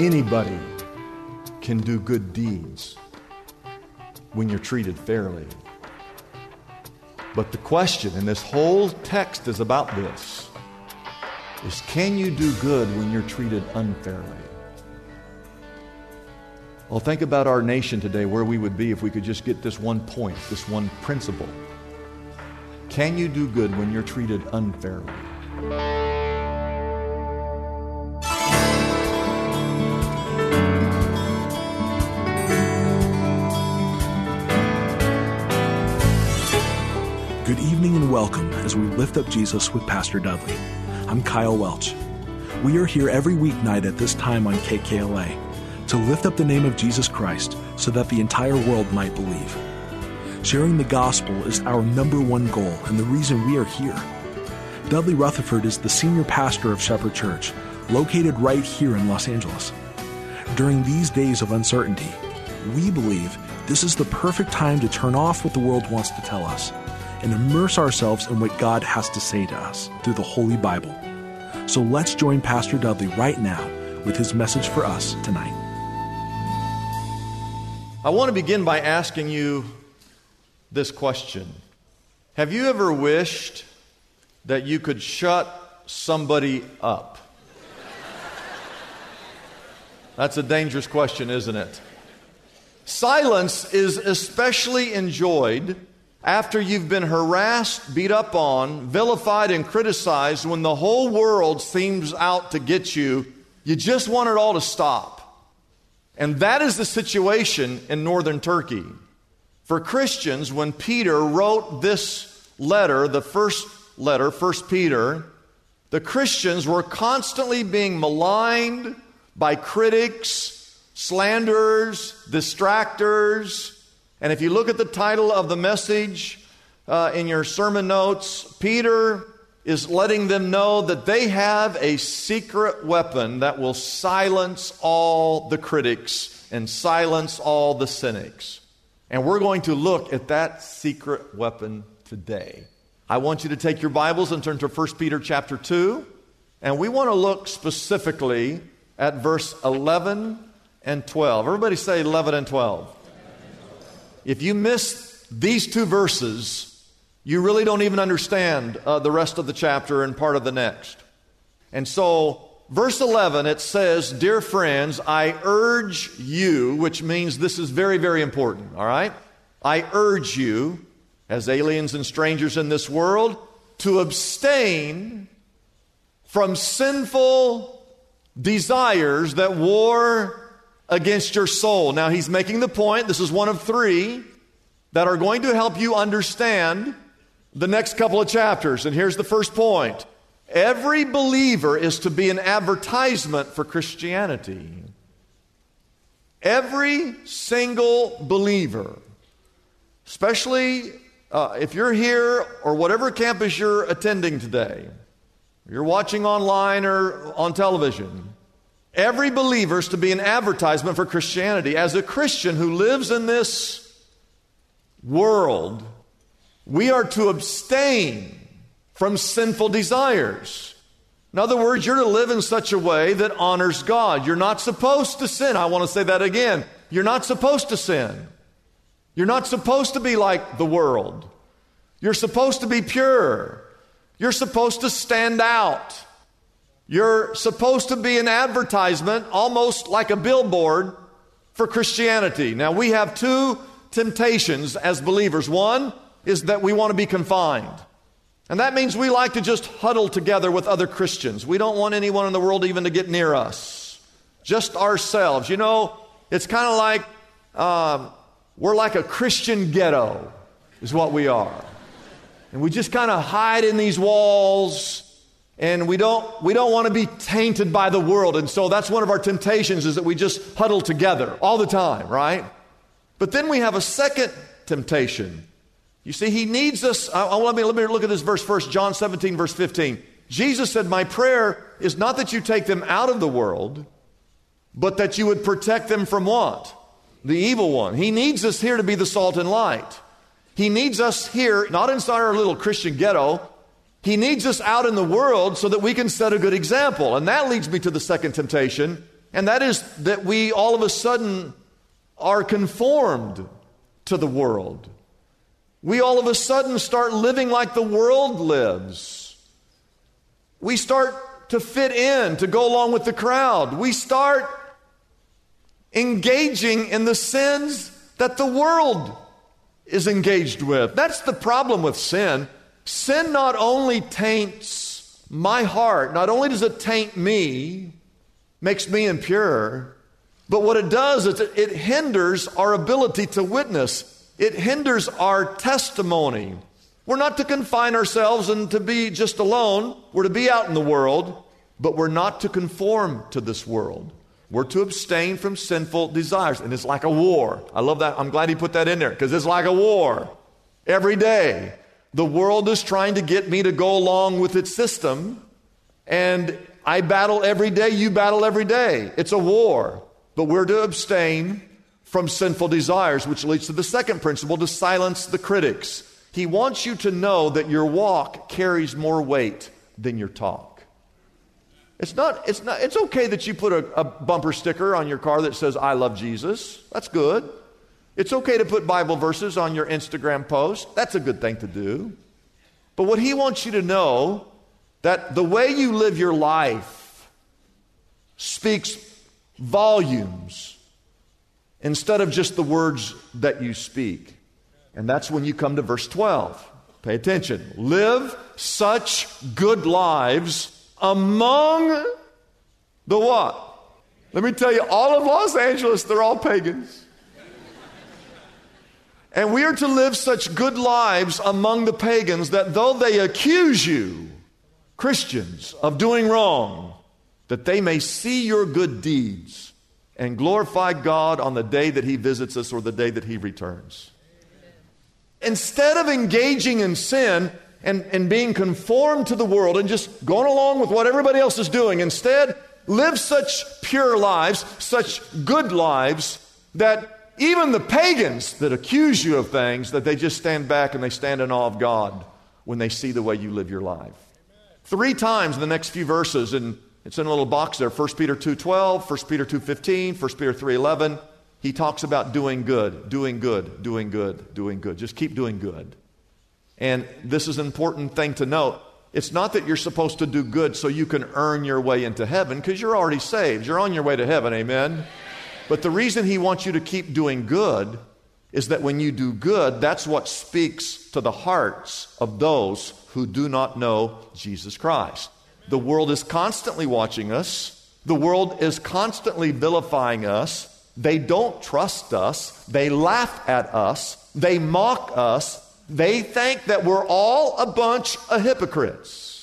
Anybody can do good deeds when you're treated fairly. But the question, and this whole text is about this, is can you do good when you're treated unfairly? Well, think about our nation today, where we would be if we could just get this one point, this one principle. Can you do good when you're treated unfairly? As we lift up Jesus with Pastor Dudley. I'm Kyle Welch. We are here every weeknight at this time on KKLA to lift up the name of Jesus Christ so that the entire world might believe. Sharing the gospel is our number one goal and the reason we are here. Dudley Rutherford is the senior pastor of Shepherd Church, located right here in Los Angeles. During these days of uncertainty, we believe this is the perfect time to turn off what the world wants to tell us and immerse ourselves in what God has to say to us through the Holy Bible. So let's join Pastor Dudley right now with his message for us tonight. I want to begin by asking you this question Have you ever wished that you could shut somebody up? That's a dangerous question, isn't it? Silence is especially enjoyed after you've been harassed, beat up on, vilified, and criticized, when the whole world seems out to get you, you just want it all to stop. And that is the situation in northern Turkey. For Christians, when Peter wrote this letter, the first letter, First Peter, the Christians were constantly being maligned by critics, slanderers, distractors, and if you look at the title of the message uh, in your sermon notes, Peter is letting them know that they have a secret weapon that will silence all the critics and silence all the cynics. And we're going to look at that secret weapon today. I want you to take your Bibles and turn to 1 Peter chapter 2, and we want to look specifically at verse 11 and 12. Everybody say 11 and 12. If you miss these two verses, you really don't even understand uh, the rest of the chapter and part of the next. And so, verse 11, it says, Dear friends, I urge you, which means this is very, very important, all right? I urge you, as aliens and strangers in this world, to abstain from sinful desires that war against your soul. Now, he's making the point, this is one of three, that are going to help you understand the next couple of chapters. And here's the first point every believer is to be an advertisement for Christianity. Every single believer, especially uh, if you're here or whatever campus you're attending today, you're watching online or on television, Every believer is to be an advertisement for Christianity. As a Christian who lives in this world, we are to abstain from sinful desires. In other words, you're to live in such a way that honors God. You're not supposed to sin. I want to say that again. You're not supposed to sin. You're not supposed to be like the world. You're supposed to be pure. You're supposed to stand out. You're supposed to be an advertisement, almost like a billboard for Christianity. Now, we have two temptations as believers. One is that we want to be confined. And that means we like to just huddle together with other Christians. We don't want anyone in the world even to get near us, just ourselves. You know, it's kind of like um, we're like a Christian ghetto, is what we are. And we just kind of hide in these walls And we don't, we don't want to be tainted by the world. And so that's one of our temptations is that we just huddle together all the time, right? But then we have a second temptation. You see, he needs us. I, I, let, me, let me look at this verse first, John 17, verse 15. Jesus said, My prayer is not that you take them out of the world, but that you would protect them from what? The evil one. He needs us here to be the salt and light. He needs us here, not inside our little Christian ghetto, he needs us out in the world so that we can set a good example. And that leads me to the second temptation, and that is that we all of a sudden are conformed to the world. We all of a sudden start living like the world lives. We start to fit in, to go along with the crowd. We start engaging in the sins that the world is engaged with. That's the problem with sin. Sin not only taints my heart, not only does it taint me, makes me impure, but what it does is it hinders our ability to witness. It hinders our testimony. We're not to confine ourselves and to be just alone. We're to be out in the world, but we're not to conform to this world. We're to abstain from sinful desires. And it's like a war. I love that. I'm glad he put that in there because it's like a war every day. The world is trying to get me to go along with its system, and I battle every day, you battle every day. It's a war. But we're to abstain from sinful desires, which leads to the second principle to silence the critics. He wants you to know that your walk carries more weight than your talk. It's not, it's not, it's okay that you put a, a bumper sticker on your car that says, I love Jesus. That's good. It's okay to put Bible verses on your Instagram post. That's a good thing to do. But what he wants you to know that the way you live your life speaks volumes instead of just the words that you speak. And that's when you come to verse 12. Pay attention. Live such good lives among the what? Let me tell you, all of Los Angeles, they're all pagans. And we are to live such good lives among the pagans that though they accuse you, Christians, of doing wrong, that they may see your good deeds and glorify God on the day that He visits us or the day that He returns. Instead of engaging in sin and, and being conformed to the world and just going along with what everybody else is doing, instead, live such pure lives, such good lives, that even the pagans that accuse you of things, that they just stand back and they stand in awe of God when they see the way you live your life. Three times in the next few verses, and it's in a little box there 1 Peter 2.12, 1 Peter 2.15, 1 Peter 3.11, he talks about doing good, doing good, doing good, doing good. Just keep doing good. And this is an important thing to note. It's not that you're supposed to do good so you can earn your way into heaven, because you're already saved. You're on your way to heaven, amen? But the reason he wants you to keep doing good is that when you do good, that's what speaks to the hearts of those who do not know Jesus Christ. The world is constantly watching us, the world is constantly vilifying us. They don't trust us, they laugh at us, they mock us, they think that we're all a bunch of hypocrites.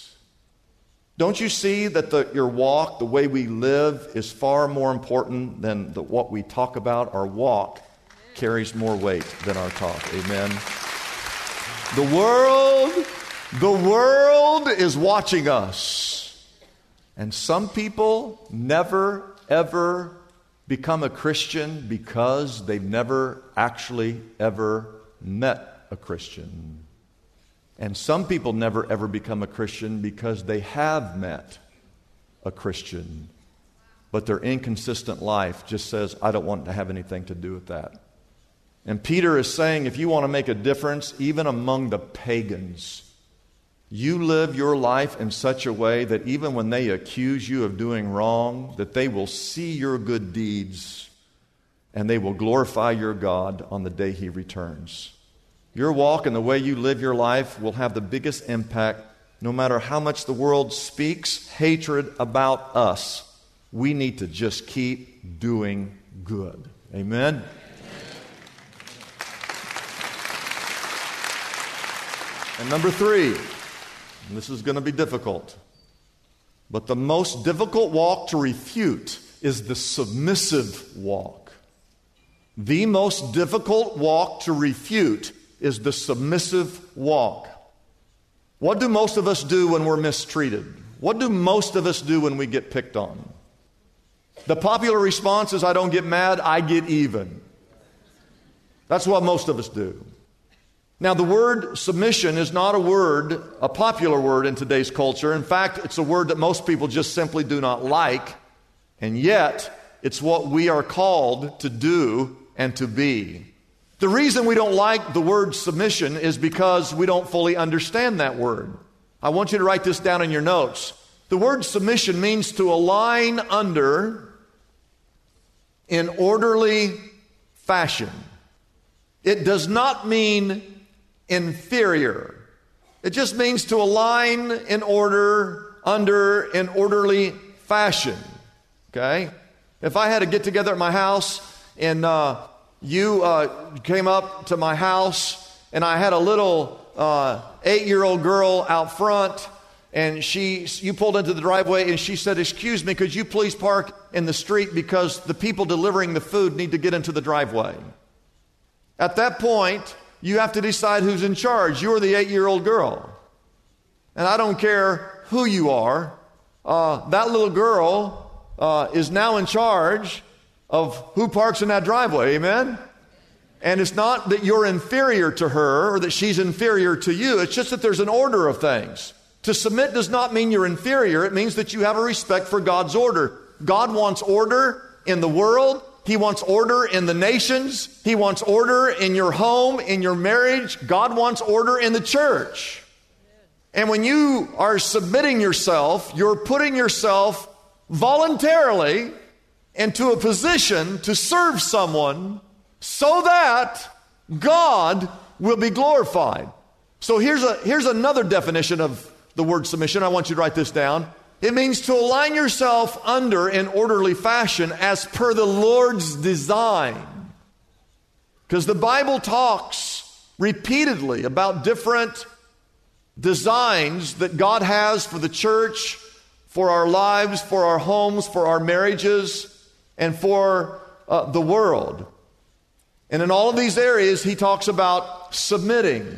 Don't you see that the, your walk, the way we live, is far more important than the, what we talk about? Our walk carries more weight than our talk. Amen. The world, the world is watching us. And some people never, ever become a Christian because they've never actually ever met a Christian. And some people never ever become a Christian because they have met a Christian, but their inconsistent life just says, I don't want to have anything to do with that. And Peter is saying, if you want to make a difference, even among the pagans, you live your life in such a way that even when they accuse you of doing wrong, that they will see your good deeds and they will glorify your God on the day he returns. Your walk and the way you live your life will have the biggest impact no matter how much the world speaks hatred about us. We need to just keep doing good. Amen? And number three, and this is going to be difficult. But the most difficult walk to refute is the submissive walk. The most difficult walk to refute is the submissive walk. What do most of us do when we're mistreated? What do most of us do when we get picked on? The popular response is I don't get mad, I get even. That's what most of us do. Now, the word submission is not a word, a popular word in today's culture. In fact, it's a word that most people just simply do not like, and yet it's what we are called to do and to be. The reason we don't like the word submission is because we don't fully understand that word. I want you to write this down in your notes. The word submission means to align under in orderly fashion. It does not mean inferior. It just means to align in order, under in orderly fashion. Okay? If I had a get together at my house and uh, you uh, came up to my house and I had a little uh, eight year old girl out front and she, you pulled into the driveway and she said, Excuse me, could you please park in the street because the people delivering the food need to get into the driveway? At that point, you have to decide who's in charge. You're the eight year old girl. And I don't care who you are, uh, that little girl uh, is now in charge of who parks in that driveway. Amen? And it's not that you're inferior to her or that she's inferior to you, it's just that there's an order of things. To submit does not mean you're inferior, it means that you have a respect for God's order. God wants order in the world, he wants order in the nations. He wants order in your home, in your marriage. God wants order in the church. And when you are submitting yourself, you're putting yourself voluntarily into a position to serve someone so that God will be glorified. So here's, a, here's another definition of the word submission. I want you to write this down. It means to align yourself under in orderly fashion as per the Lord's design. Because the Bible talks repeatedly about different designs that God has for the church, for our lives, for our homes, for our marriages, and for uh, the world. And in all of these areas, he talks about submitting.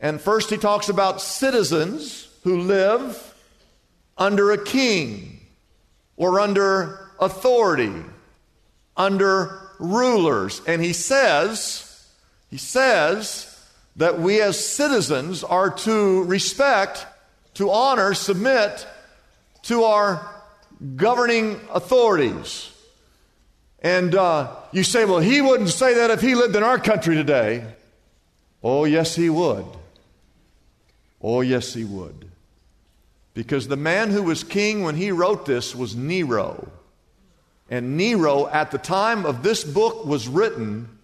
And first, he talks about citizens who live under a king or under authority, under rulers. And he says, he says that we as citizens are to respect, to honor, submit to our governing authorities. And uh, you say, well, he wouldn't say that if he lived in our country today. Oh, yes, he would. Oh, yes, he would. Because the man who was king when he wrote this was Nero. And Nero, at the time of this book was written,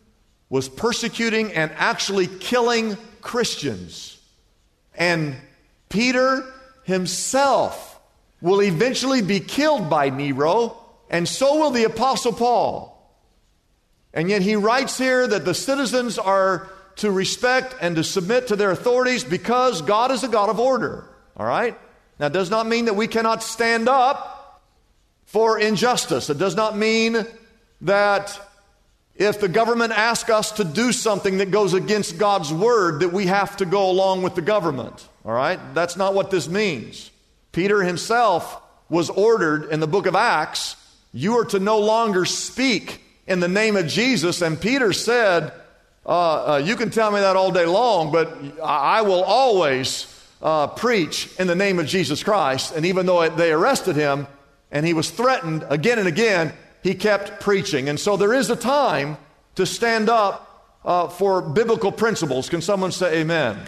was persecuting and actually killing Christians. And Peter himself will eventually be killed by Nero, and so will the Apostle Paul. And yet he writes here that the citizens are to respect and to submit to their authorities because God is a God of order. All right? Now, it does not mean that we cannot stand up for injustice. It does not mean that if the government asks us to do something that goes against God's word, that we have to go along with the government. All right? That's not what this means. Peter himself was ordered in the book of Acts, you are to no longer speak in the name of Jesus. And Peter said, uh, uh, You can tell me that all day long, but I will always uh, preach in the name of Jesus Christ. And even though they arrested him and he was threatened again and again, he kept preaching. And so there is a time to stand up uh, for biblical principles. Can someone say amen?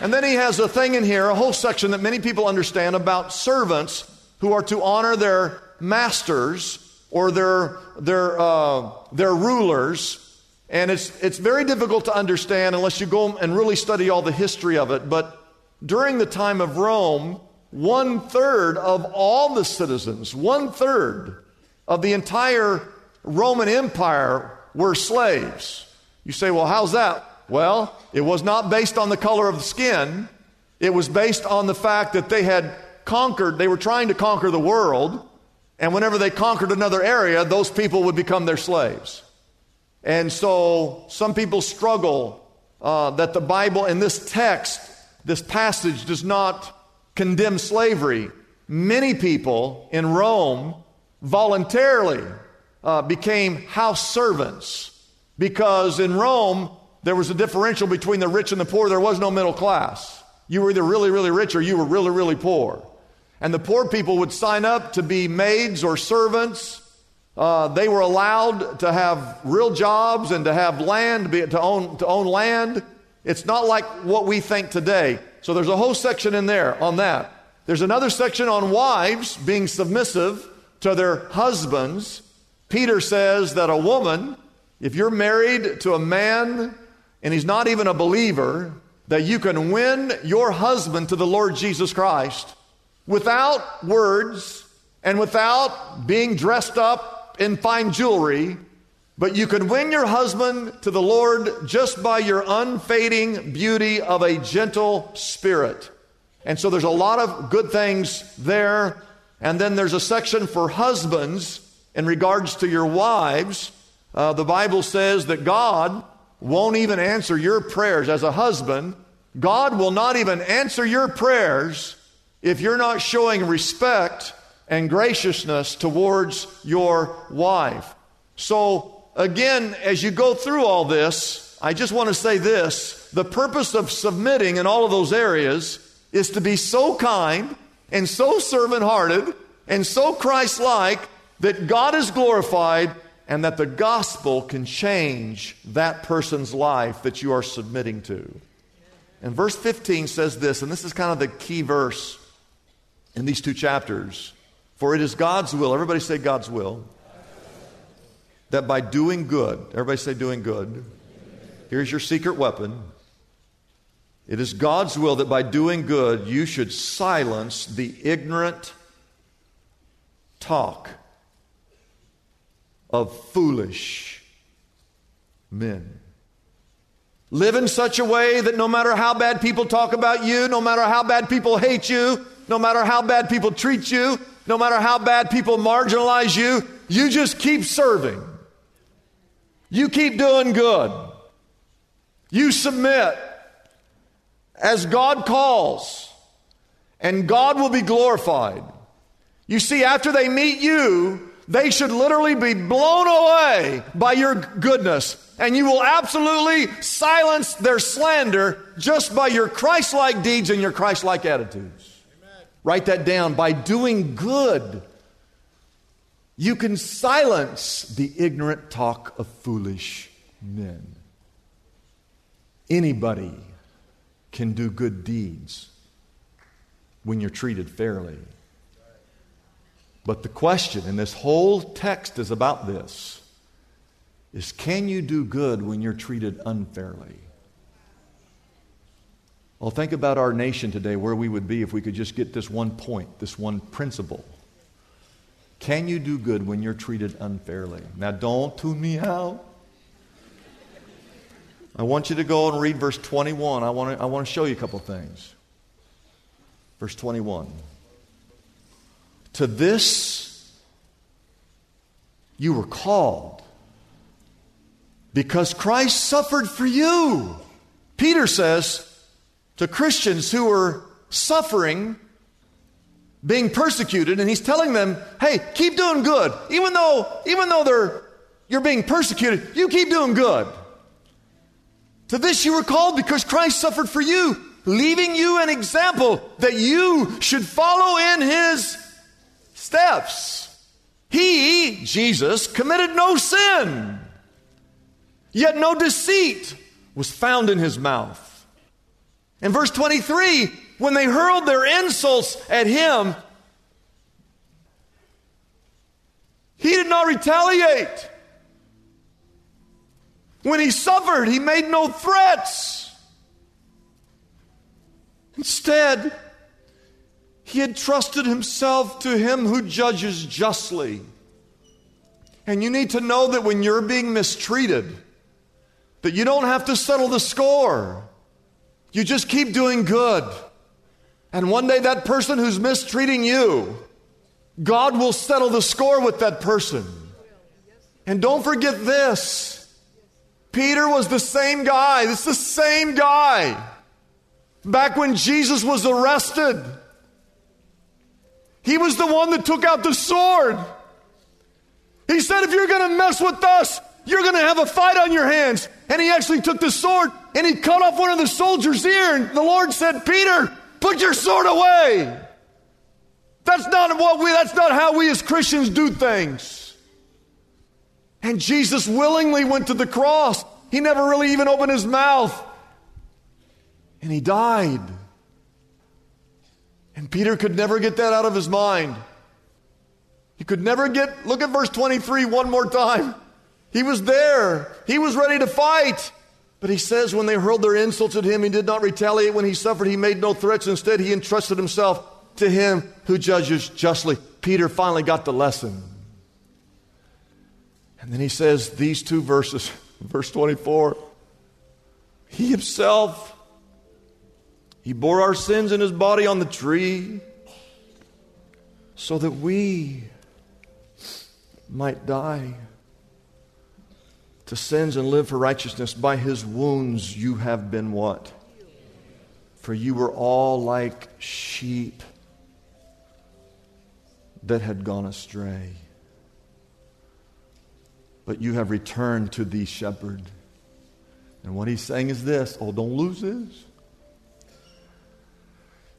And then he has a thing in here, a whole section that many people understand about servants who are to honor their masters or their, their, uh, their rulers. And it's, it's very difficult to understand unless you go and really study all the history of it. But during the time of Rome, one third of all the citizens, one third of the entire Roman Empire were slaves. You say, well, how's that? Well, it was not based on the color of the skin, it was based on the fact that they had conquered, they were trying to conquer the world. And whenever they conquered another area, those people would become their slaves. And so some people struggle uh, that the Bible in this text, this passage, does not condemn slavery. Many people in Rome voluntarily uh, became house servants because in Rome there was a differential between the rich and the poor. There was no middle class. You were either really, really rich or you were really, really poor. And the poor people would sign up to be maids or servants. Uh, they were allowed to have real jobs and to have land, be, to, own, to own land. It's not like what we think today. So there's a whole section in there on that. There's another section on wives being submissive to their husbands. Peter says that a woman, if you're married to a man and he's not even a believer, that you can win your husband to the Lord Jesus Christ without words and without being dressed up in fine jewelry, but you can win your husband to the Lord just by your unfading beauty of a gentle spirit. And so there's a lot of good things there. And then there's a section for husbands in regards to your wives. Uh, the Bible says that God won't even answer your prayers as a husband. God will not even answer your prayers if you're not showing respect and graciousness towards your wife. So, again, as you go through all this, I just want to say this the purpose of submitting in all of those areas is to be so kind and so servant hearted and so Christ like that God is glorified and that the gospel can change that person's life that you are submitting to. And verse 15 says this, and this is kind of the key verse in these two chapters. For it is God's will, everybody say God's will, that by doing good, everybody say doing good, here's your secret weapon. It is God's will that by doing good, you should silence the ignorant talk of foolish men. Live in such a way that no matter how bad people talk about you, no matter how bad people hate you, no matter how bad people treat you, no matter how bad people marginalize you, you just keep serving. You keep doing good. You submit as God calls, and God will be glorified. You see, after they meet you, they should literally be blown away by your goodness. And you will absolutely silence their slander just by your Christ like deeds and your Christ like attitudes. Write that down. By doing good, you can silence the ignorant talk of foolish men. Anybody can do good deeds when you're treated fairly. But the question, and this whole text is about this, is can you do good when you're treated unfairly? Well, think about our nation today, where we would be if we could just get this one point, this one principle. Can you do good when you're treated unfairly? Now, don't tune me out. I want you to go and read verse 21. I want to, I want to show you a couple things. Verse 21. To this you were called because Christ suffered for you. Peter says, to Christians who were suffering, being persecuted, and he's telling them, hey, keep doing good. Even though, even though they're, you're being persecuted, you keep doing good. To this you were called because Christ suffered for you, leaving you an example that you should follow in his steps. He, Jesus, committed no sin, yet no deceit was found in his mouth. In verse 23, when they hurled their insults at him, he did not retaliate. When he suffered, he made no threats. Instead, he had trusted himself to him who judges justly. And you need to know that when you're being mistreated, that you don't have to settle the score. You just keep doing good. And one day, that person who's mistreating you, God will settle the score with that person. And don't forget this Peter was the same guy. It's the same guy. Back when Jesus was arrested, he was the one that took out the sword. He said, If you're going to mess with us, you're going to have a fight on your hands. And he actually took the sword and he cut off one of the soldiers' ear. And the Lord said, Peter, put your sword away. That's not what we, that's not how we as Christians do things. And Jesus willingly went to the cross. He never really even opened his mouth. And he died. And Peter could never get that out of his mind. He could never get, look at verse 23 one more time. He was there, he was ready to fight. But he says when they hurled their insults at him, he did not retaliate. When he suffered, he made no threats. Instead, he entrusted himself to him who judges justly. Peter finally got the lesson. And then he says these two verses, verse 24 He himself he bore our sins in his body on the tree so that we might die to sins and live for righteousness. By his wounds you have been what? For you were all like sheep that had gone astray. But you have returned to the shepherd. And what he's saying is this oh, don't lose this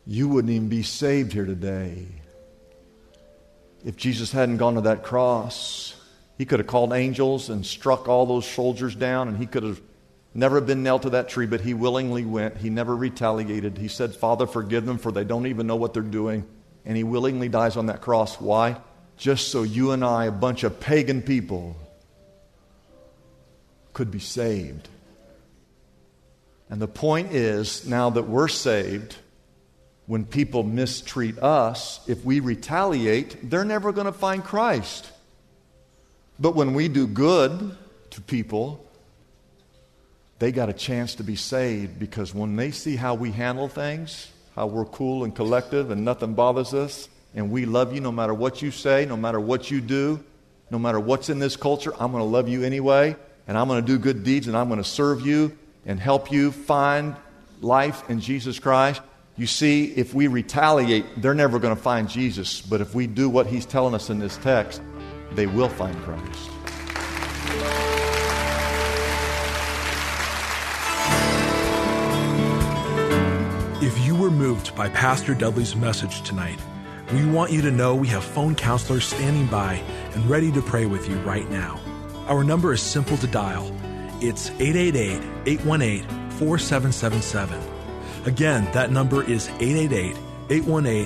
you wouldn't even be saved here today. If Jesus hadn't gone to that cross, he could have called angels and struck all those soldiers down, and he could have never been nailed to that tree, but he willingly went. He never retaliated. He said, Father, forgive them, for they don't even know what they're doing. And he willingly dies on that cross. Why? Just so you and I, a bunch of pagan people, could be saved. And the point is, now that we're saved, when people mistreat us, if we retaliate, they're never going to find Christ. But when we do good to people, they got a chance to be saved because when they see how we handle things, how we're cool and collective and nothing bothers us, and we love you no matter what you say, no matter what you do, no matter what's in this culture, I'm going to love you anyway, and I'm going to do good deeds, and I'm going to serve you and help you find life in Jesus Christ. You see, if we retaliate, they're never going to find Jesus. But if we do what he's telling us in this text, they will find Christ. If you were moved by Pastor Dudley's message tonight, we want you to know we have phone counselors standing by and ready to pray with you right now. Our number is simple to dial. It's 888 818 4777. Again, that number is 888 818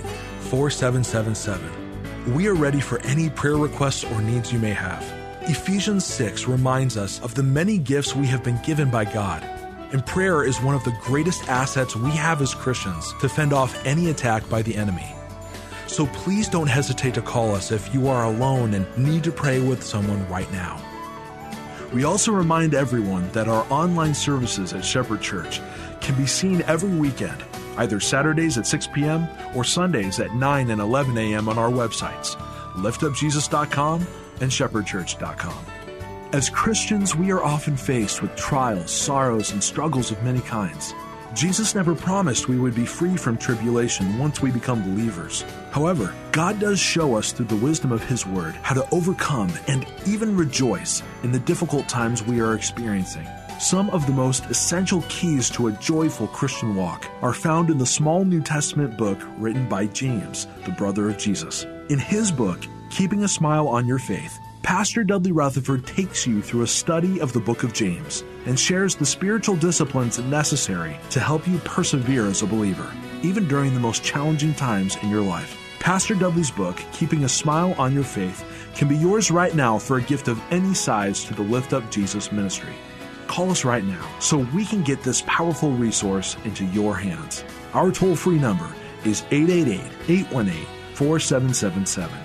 4777. We are ready for any prayer requests or needs you may have. Ephesians 6 reminds us of the many gifts we have been given by God. And prayer is one of the greatest assets we have as Christians to fend off any attack by the enemy. So please don't hesitate to call us if you are alone and need to pray with someone right now. We also remind everyone that our online services at Shepherd Church can be seen every weekend, either Saturdays at 6 p.m. or Sundays at 9 and 11 a.m. on our websites, liftupjesus.com and shepherdchurch.com. As Christians, we are often faced with trials, sorrows, and struggles of many kinds. Jesus never promised we would be free from tribulation once we become believers. However, God does show us through the wisdom of His Word how to overcome and even rejoice in the difficult times we are experiencing. Some of the most essential keys to a joyful Christian walk are found in the small New Testament book written by James, the brother of Jesus. In his book, Keeping a Smile on Your Faith, Pastor Dudley Rutherford takes you through a study of the book of James and shares the spiritual disciplines necessary to help you persevere as a believer, even during the most challenging times in your life. Pastor Dudley's book, Keeping a Smile on Your Faith, can be yours right now for a gift of any size to the Lift Up Jesus ministry call us right now so we can get this powerful resource into your hands. Our toll free number is 888 818 4777.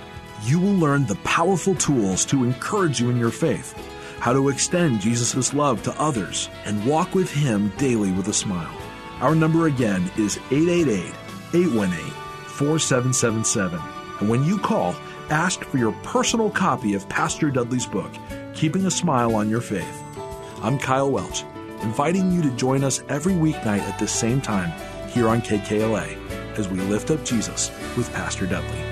You will learn the powerful tools to encourage you in your faith, how to extend Jesus' love to others, and walk with Him daily with a smile. Our number again is 888 818 4777. And when you call, ask for your personal copy of Pastor Dudley's book, Keeping a Smile on Your Faith. I'm Kyle Welch, inviting you to join us every weeknight at this same time here on KKLA as we lift up Jesus with Pastor Dudley.